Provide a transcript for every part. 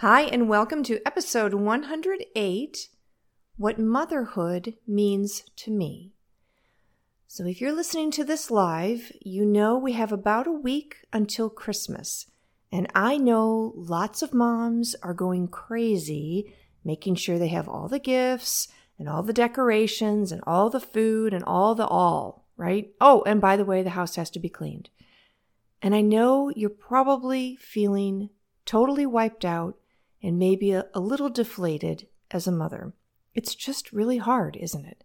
Hi, and welcome to episode 108 What Motherhood Means to Me. So, if you're listening to this live, you know we have about a week until Christmas. And I know lots of moms are going crazy making sure they have all the gifts and all the decorations and all the food and all the all, right? Oh, and by the way, the house has to be cleaned. And I know you're probably feeling totally wiped out and maybe a, a little deflated as a mother. It's just really hard, isn't it?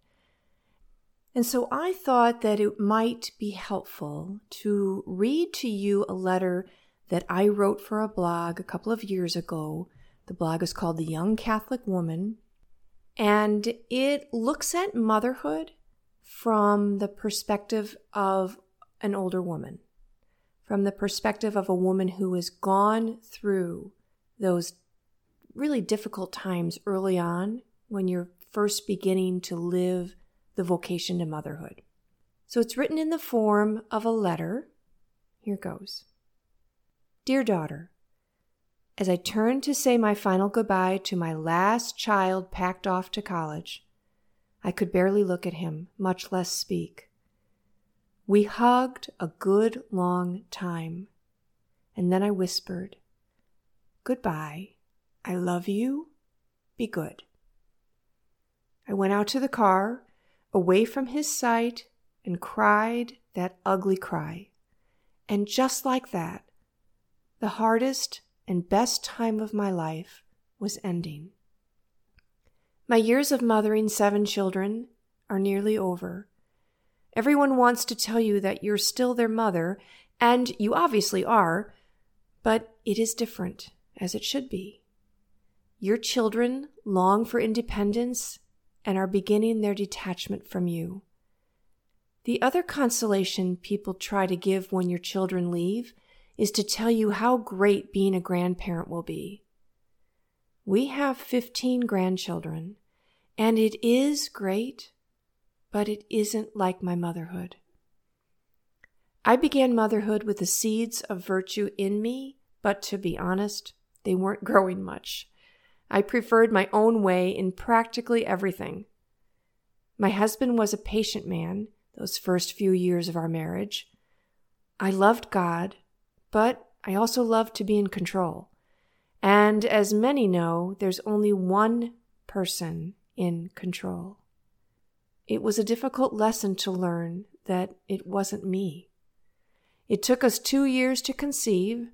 And so I thought that it might be helpful to read to you a letter that I wrote for a blog a couple of years ago. The blog is called The Young Catholic Woman, and it looks at motherhood from the perspective of an older woman, from the perspective of a woman who has gone through those really difficult times early on when you're first beginning to live the vocation to motherhood. So it's written in the form of a letter. Here goes Dear daughter, as I turn to say my final goodbye to my last child packed off to college, I could barely look at him, much less speak. We hugged a good long time, and then I whispered, Goodbye. I love you. Be good. I went out to the car, away from his sight, and cried that ugly cry. And just like that, the hardest and best time of my life was ending. My years of mothering seven children are nearly over. Everyone wants to tell you that you're still their mother, and you obviously are, but it is different, as it should be. Your children long for independence and are beginning their detachment from you. The other consolation people try to give when your children leave is to tell you how great being a grandparent will be. We have 15 grandchildren, and it is great, but it isn't like my motherhood. I began motherhood with the seeds of virtue in me, but to be honest, they weren't growing much. I preferred my own way in practically everything. My husband was a patient man those first few years of our marriage. I loved God, but I also loved to be in control. And as many know, there's only one person in control. It was a difficult lesson to learn that it wasn't me. It took us two years to conceive,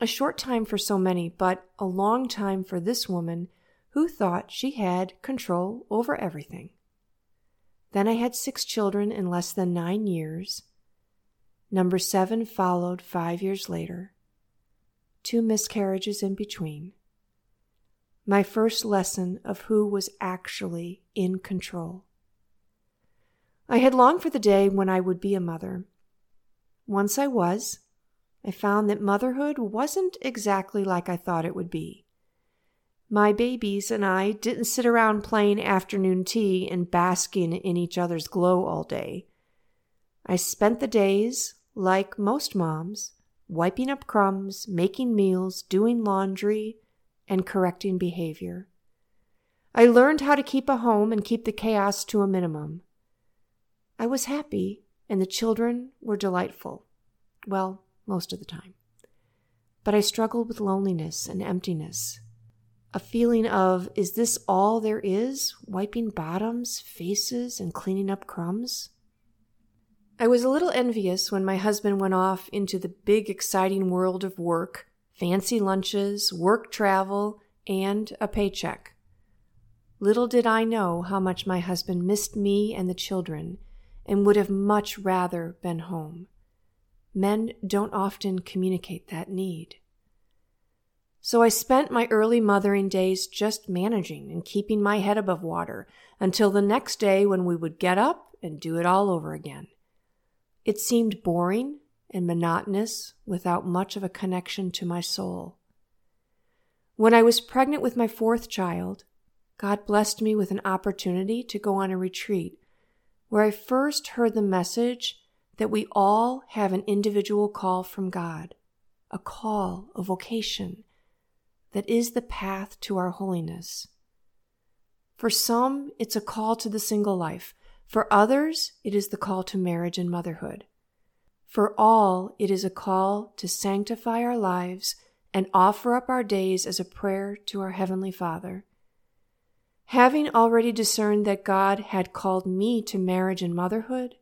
a short time for so many, but a long time for this woman who thought she had control over everything. Then I had six children in less than nine years. Number seven followed five years later, two miscarriages in between. My first lesson of who was actually in control. I had longed for the day when I would be a mother. Once I was, I found that motherhood wasn't exactly like I thought it would be. My babies and I didn't sit around playing afternoon tea and basking in each other's glow all day. I spent the days, like most moms, wiping up crumbs, making meals, doing laundry, and correcting behavior. I learned how to keep a home and keep the chaos to a minimum. I was happy, and the children were delightful. Well, most of the time. But I struggled with loneliness and emptiness. A feeling of, is this all there is? Wiping bottoms, faces, and cleaning up crumbs? I was a little envious when my husband went off into the big, exciting world of work, fancy lunches, work travel, and a paycheck. Little did I know how much my husband missed me and the children and would have much rather been home. Men don't often communicate that need. So I spent my early mothering days just managing and keeping my head above water until the next day when we would get up and do it all over again. It seemed boring and monotonous without much of a connection to my soul. When I was pregnant with my fourth child, God blessed me with an opportunity to go on a retreat where I first heard the message that we all have an individual call from God, a call, a vocation that is the path to our holiness. For some, it's a call to the single life. For others, it is the call to marriage and motherhood. For all, it is a call to sanctify our lives and offer up our days as a prayer to our Heavenly Father. Having already discerned that God had called me to marriage and motherhood,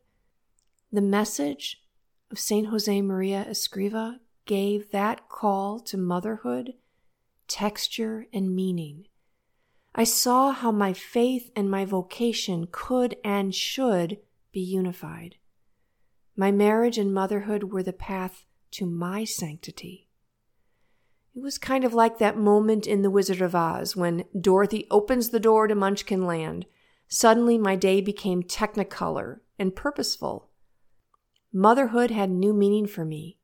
the message of St. Josemaria Escriva gave that call to motherhood texture and meaning. I saw how my faith and my vocation could and should be unified. My marriage and motherhood were the path to my sanctity. It was kind of like that moment in The Wizard of Oz when Dorothy opens the door to Munchkin Land. Suddenly, my day became technicolor and purposeful. Motherhood had new meaning for me.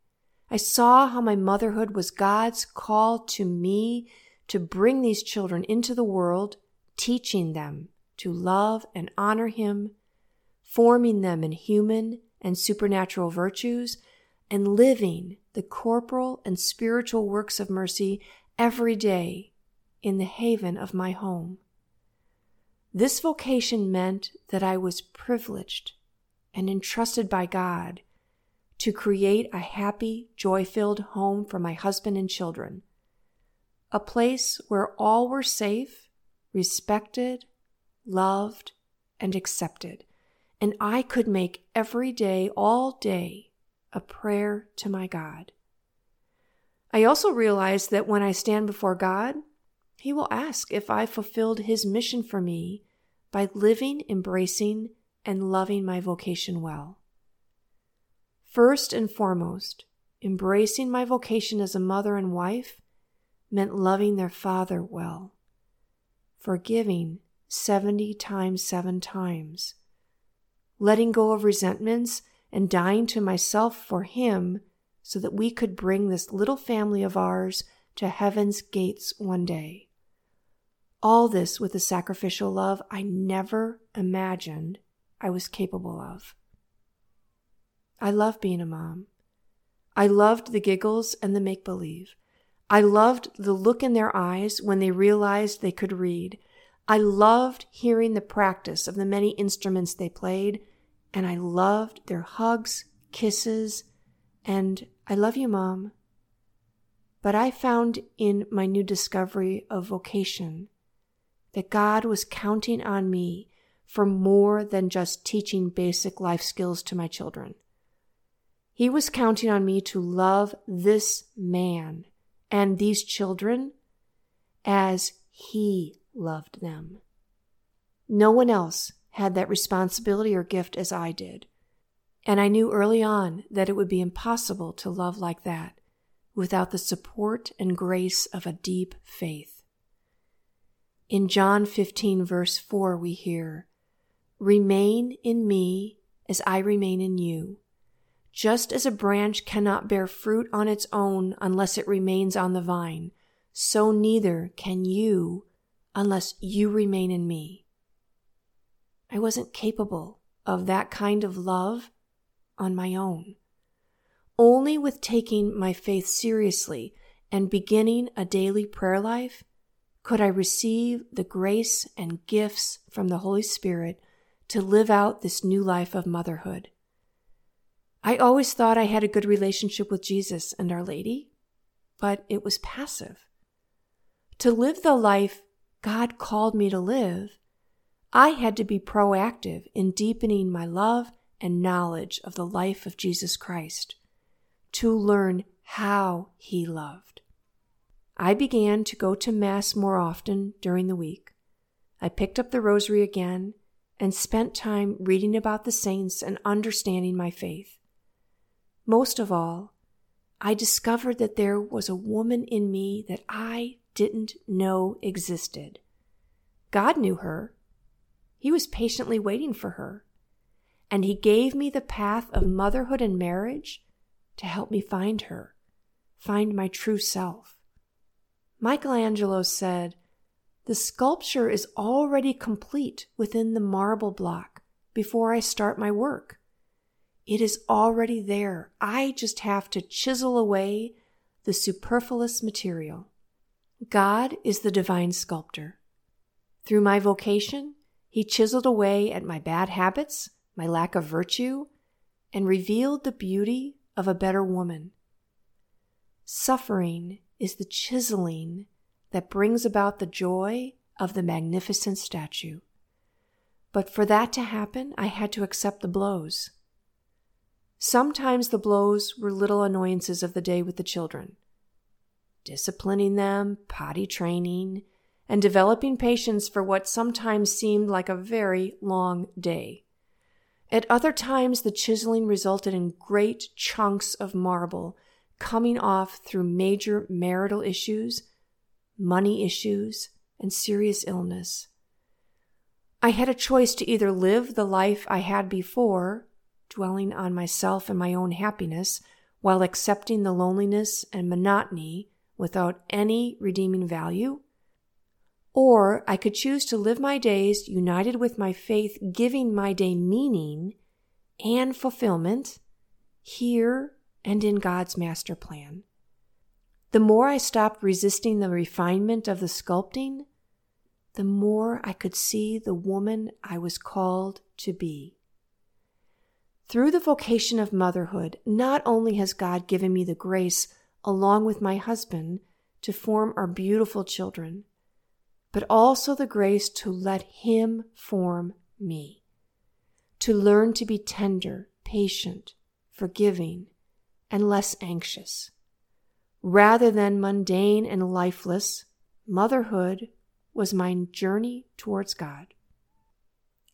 I saw how my motherhood was God's call to me to bring these children into the world, teaching them to love and honor Him, forming them in human and supernatural virtues, and living the corporal and spiritual works of mercy every day in the haven of my home. This vocation meant that I was privileged and entrusted by God to create a happy, joy filled home for my husband and children. A place where all were safe, respected, loved, and accepted and I could make every day, all day, a prayer to my God. I also realized that when I stand before God, He will ask if I fulfilled His mission for me by living, embracing, and loving my vocation well. First and foremost, embracing my vocation as a mother and wife meant loving their father well, forgiving 70 times seven times letting go of resentments and dying to myself for him so that we could bring this little family of ours to heaven's gates one day. All this with a sacrificial love I never imagined I was capable of. I love being a mom. I loved the giggles and the make believe. I loved the look in their eyes when they realized they could read I loved hearing the practice of the many instruments they played, and I loved their hugs, kisses, and I love you, Mom. But I found in my new discovery of vocation that God was counting on me for more than just teaching basic life skills to my children. He was counting on me to love this man and these children as He loved them. No one else had that responsibility or gift as I did. And I knew early on that it would be impossible to love like that without the support and grace of a deep faith. In John 15, verse 4, we hear, Remain in me as I remain in you. Just as a branch cannot bear fruit on its own unless it remains on the vine, so neither can you unless you remain in me. I wasn't capable of that kind of love on my own. Only with taking my faith seriously and beginning a daily prayer life could I receive the grace and gifts from the Holy Spirit to live out this new life of motherhood. I always thought I had a good relationship with Jesus and Our Lady, but it was passive. To live the life God called me to live, I had to be proactive in deepening my love and knowledge of the life of Jesus Christ, to learn how he loved. I began to go to Mass more often during the week. I picked up the rosary again and spent time reading about the saints and understanding my faith. Most of all, I discovered that there was a woman in me that I didn't know existed. God knew her. He was patiently waiting for her. And He gave me the path of motherhood and marriage to help me find her, find my true self. Michelangelo said, The sculpture is already complete within the marble block before I start my work. It is already there. I just have to chisel away the superfluous material. God is the divine sculptor. Through my vocation, He chiseled away at my bad habits, my lack of virtue, and revealed the beauty of a better woman. Suffering is the chiseling that brings about the joy of the magnificent statue. But for that to happen, I had to accept the blows. Sometimes the blows were little annoyances of the day with the children. Disciplining them, potty training, and developing patience for what sometimes seemed like a very long day. At other times, the chiseling resulted in great chunks of marble coming off through major marital issues, money issues, and serious illness. I had a choice to either live the life I had before dwelling on myself and my own happiness while accepting the loneliness and monotony without any redeeming value. Or I could choose to live my days united with my faith, giving my day meaning and fulfillment here and in God's master plan. The more I stopped resisting the refinement of the sculpting, the more I could see the woman I was called to be. Through the vocation of motherhood, not only has God given me the grace, along with my husband, to form our beautiful children, but also the grace to let Him form me, to learn to be tender, patient, forgiving, and less anxious. Rather than mundane and lifeless, motherhood was my journey towards God.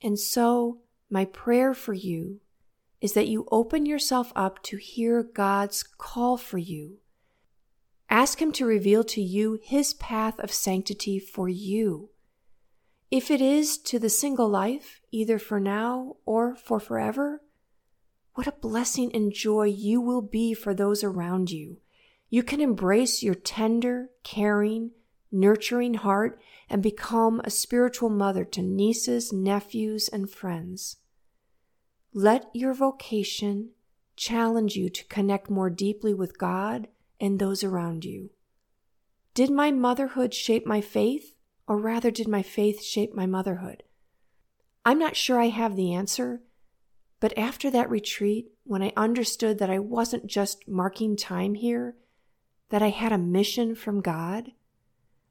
And so, my prayer for you is that you open yourself up to hear God's call for you. Ask Him to reveal to you His path of sanctity for you. If it is to the single life, either for now or for forever, what a blessing and joy you will be for those around you. You can embrace your tender, caring, nurturing heart and become a spiritual mother to nieces, nephews, and friends. Let your vocation challenge you to connect more deeply with God and those around you. Did my motherhood shape my faith, or rather, did my faith shape my motherhood? I'm not sure I have the answer, but after that retreat, when I understood that I wasn't just marking time here, that I had a mission from God,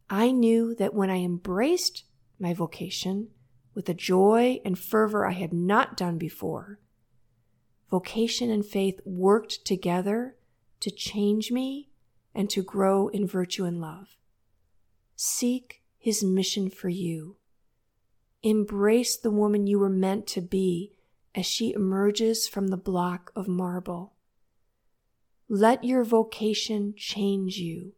I knew that when I embraced my vocation, with a joy and fervor I had not done before. Vocation and faith worked together to change me and to grow in virtue and love. Seek his mission for you. Embrace the woman you were meant to be as she emerges from the block of marble. Let your vocation change you.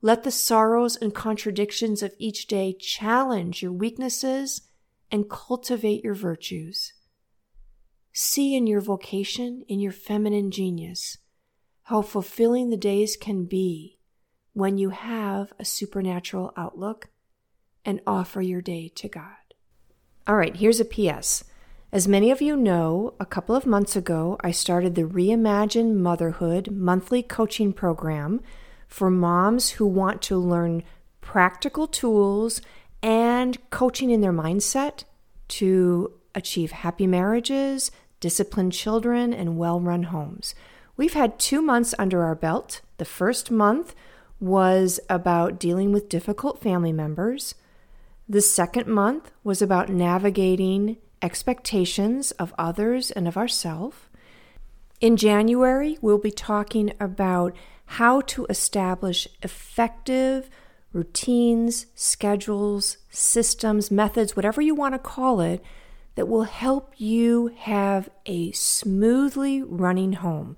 Let the sorrows and contradictions of each day challenge your weaknesses and cultivate your virtues. See in your vocation, in your feminine genius, how fulfilling the days can be when you have a supernatural outlook and offer your day to God. All right, here's a PS. As many of you know, a couple of months ago, I started the Reimagine Motherhood monthly coaching program for moms who want to learn practical tools and coaching in their mindset to achieve happy marriages, disciplined children, and well run homes. We've had two months under our belt. The first month was about dealing with difficult family members. The second month was about navigating expectations of others and of ourselves. In January, we'll be talking about how to establish effective routines, schedules, systems, methods, whatever you want to call it, that will help you have a smoothly running home.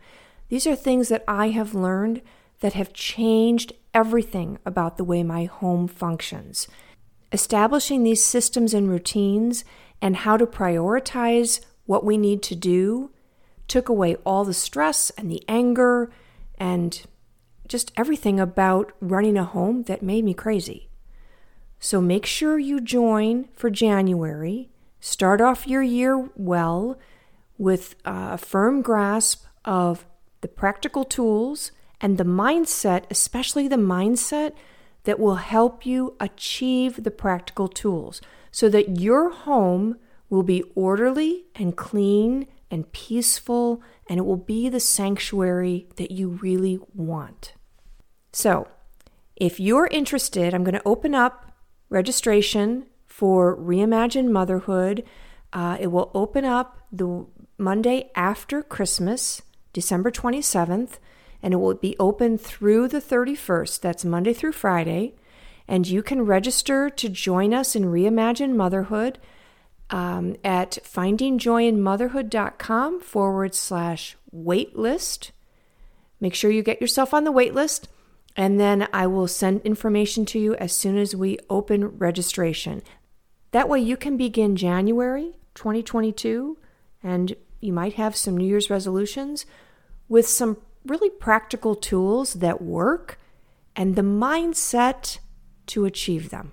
These are things that I have learned that have changed everything about the way my home functions. Establishing these systems and routines and how to prioritize what we need to do took away all the stress and the anger and just everything about running a home that made me crazy. So make sure you join for January. Start off your year well with a firm grasp of the practical tools and the mindset, especially the mindset that will help you achieve the practical tools so that your home will be orderly and clean and peaceful, and it will be the sanctuary that you really want. So, if you're interested, I'm going to open up registration for Reimagine Motherhood. Uh, it will open up the Monday after Christmas, December 27th, and it will be open through the 31st. That's Monday through Friday. And you can register to join us in Reimagine Motherhood um, at findingjoyinmotherhood.com forward slash waitlist. Make sure you get yourself on the waitlist, and then I will send information to you as soon as we open registration. That way, you can begin January 2022, and you might have some New Year's resolutions with some really practical tools that work and the mindset to achieve them.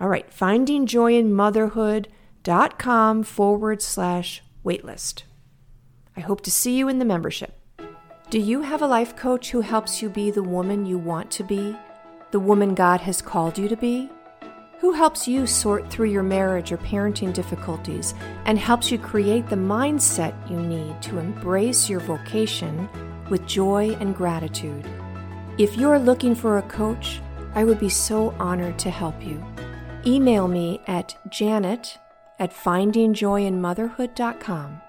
All right, findingjoyinmotherhood.com forward slash waitlist. I hope to see you in the membership. Do you have a life coach who helps you be the woman you want to be, the woman God has called you to be? Who helps you sort through your marriage or parenting difficulties and helps you create the mindset you need to embrace your vocation with joy and gratitude? If you're looking for a coach, I would be so honored to help you email me at janet at findingjoyinmotherhood.com.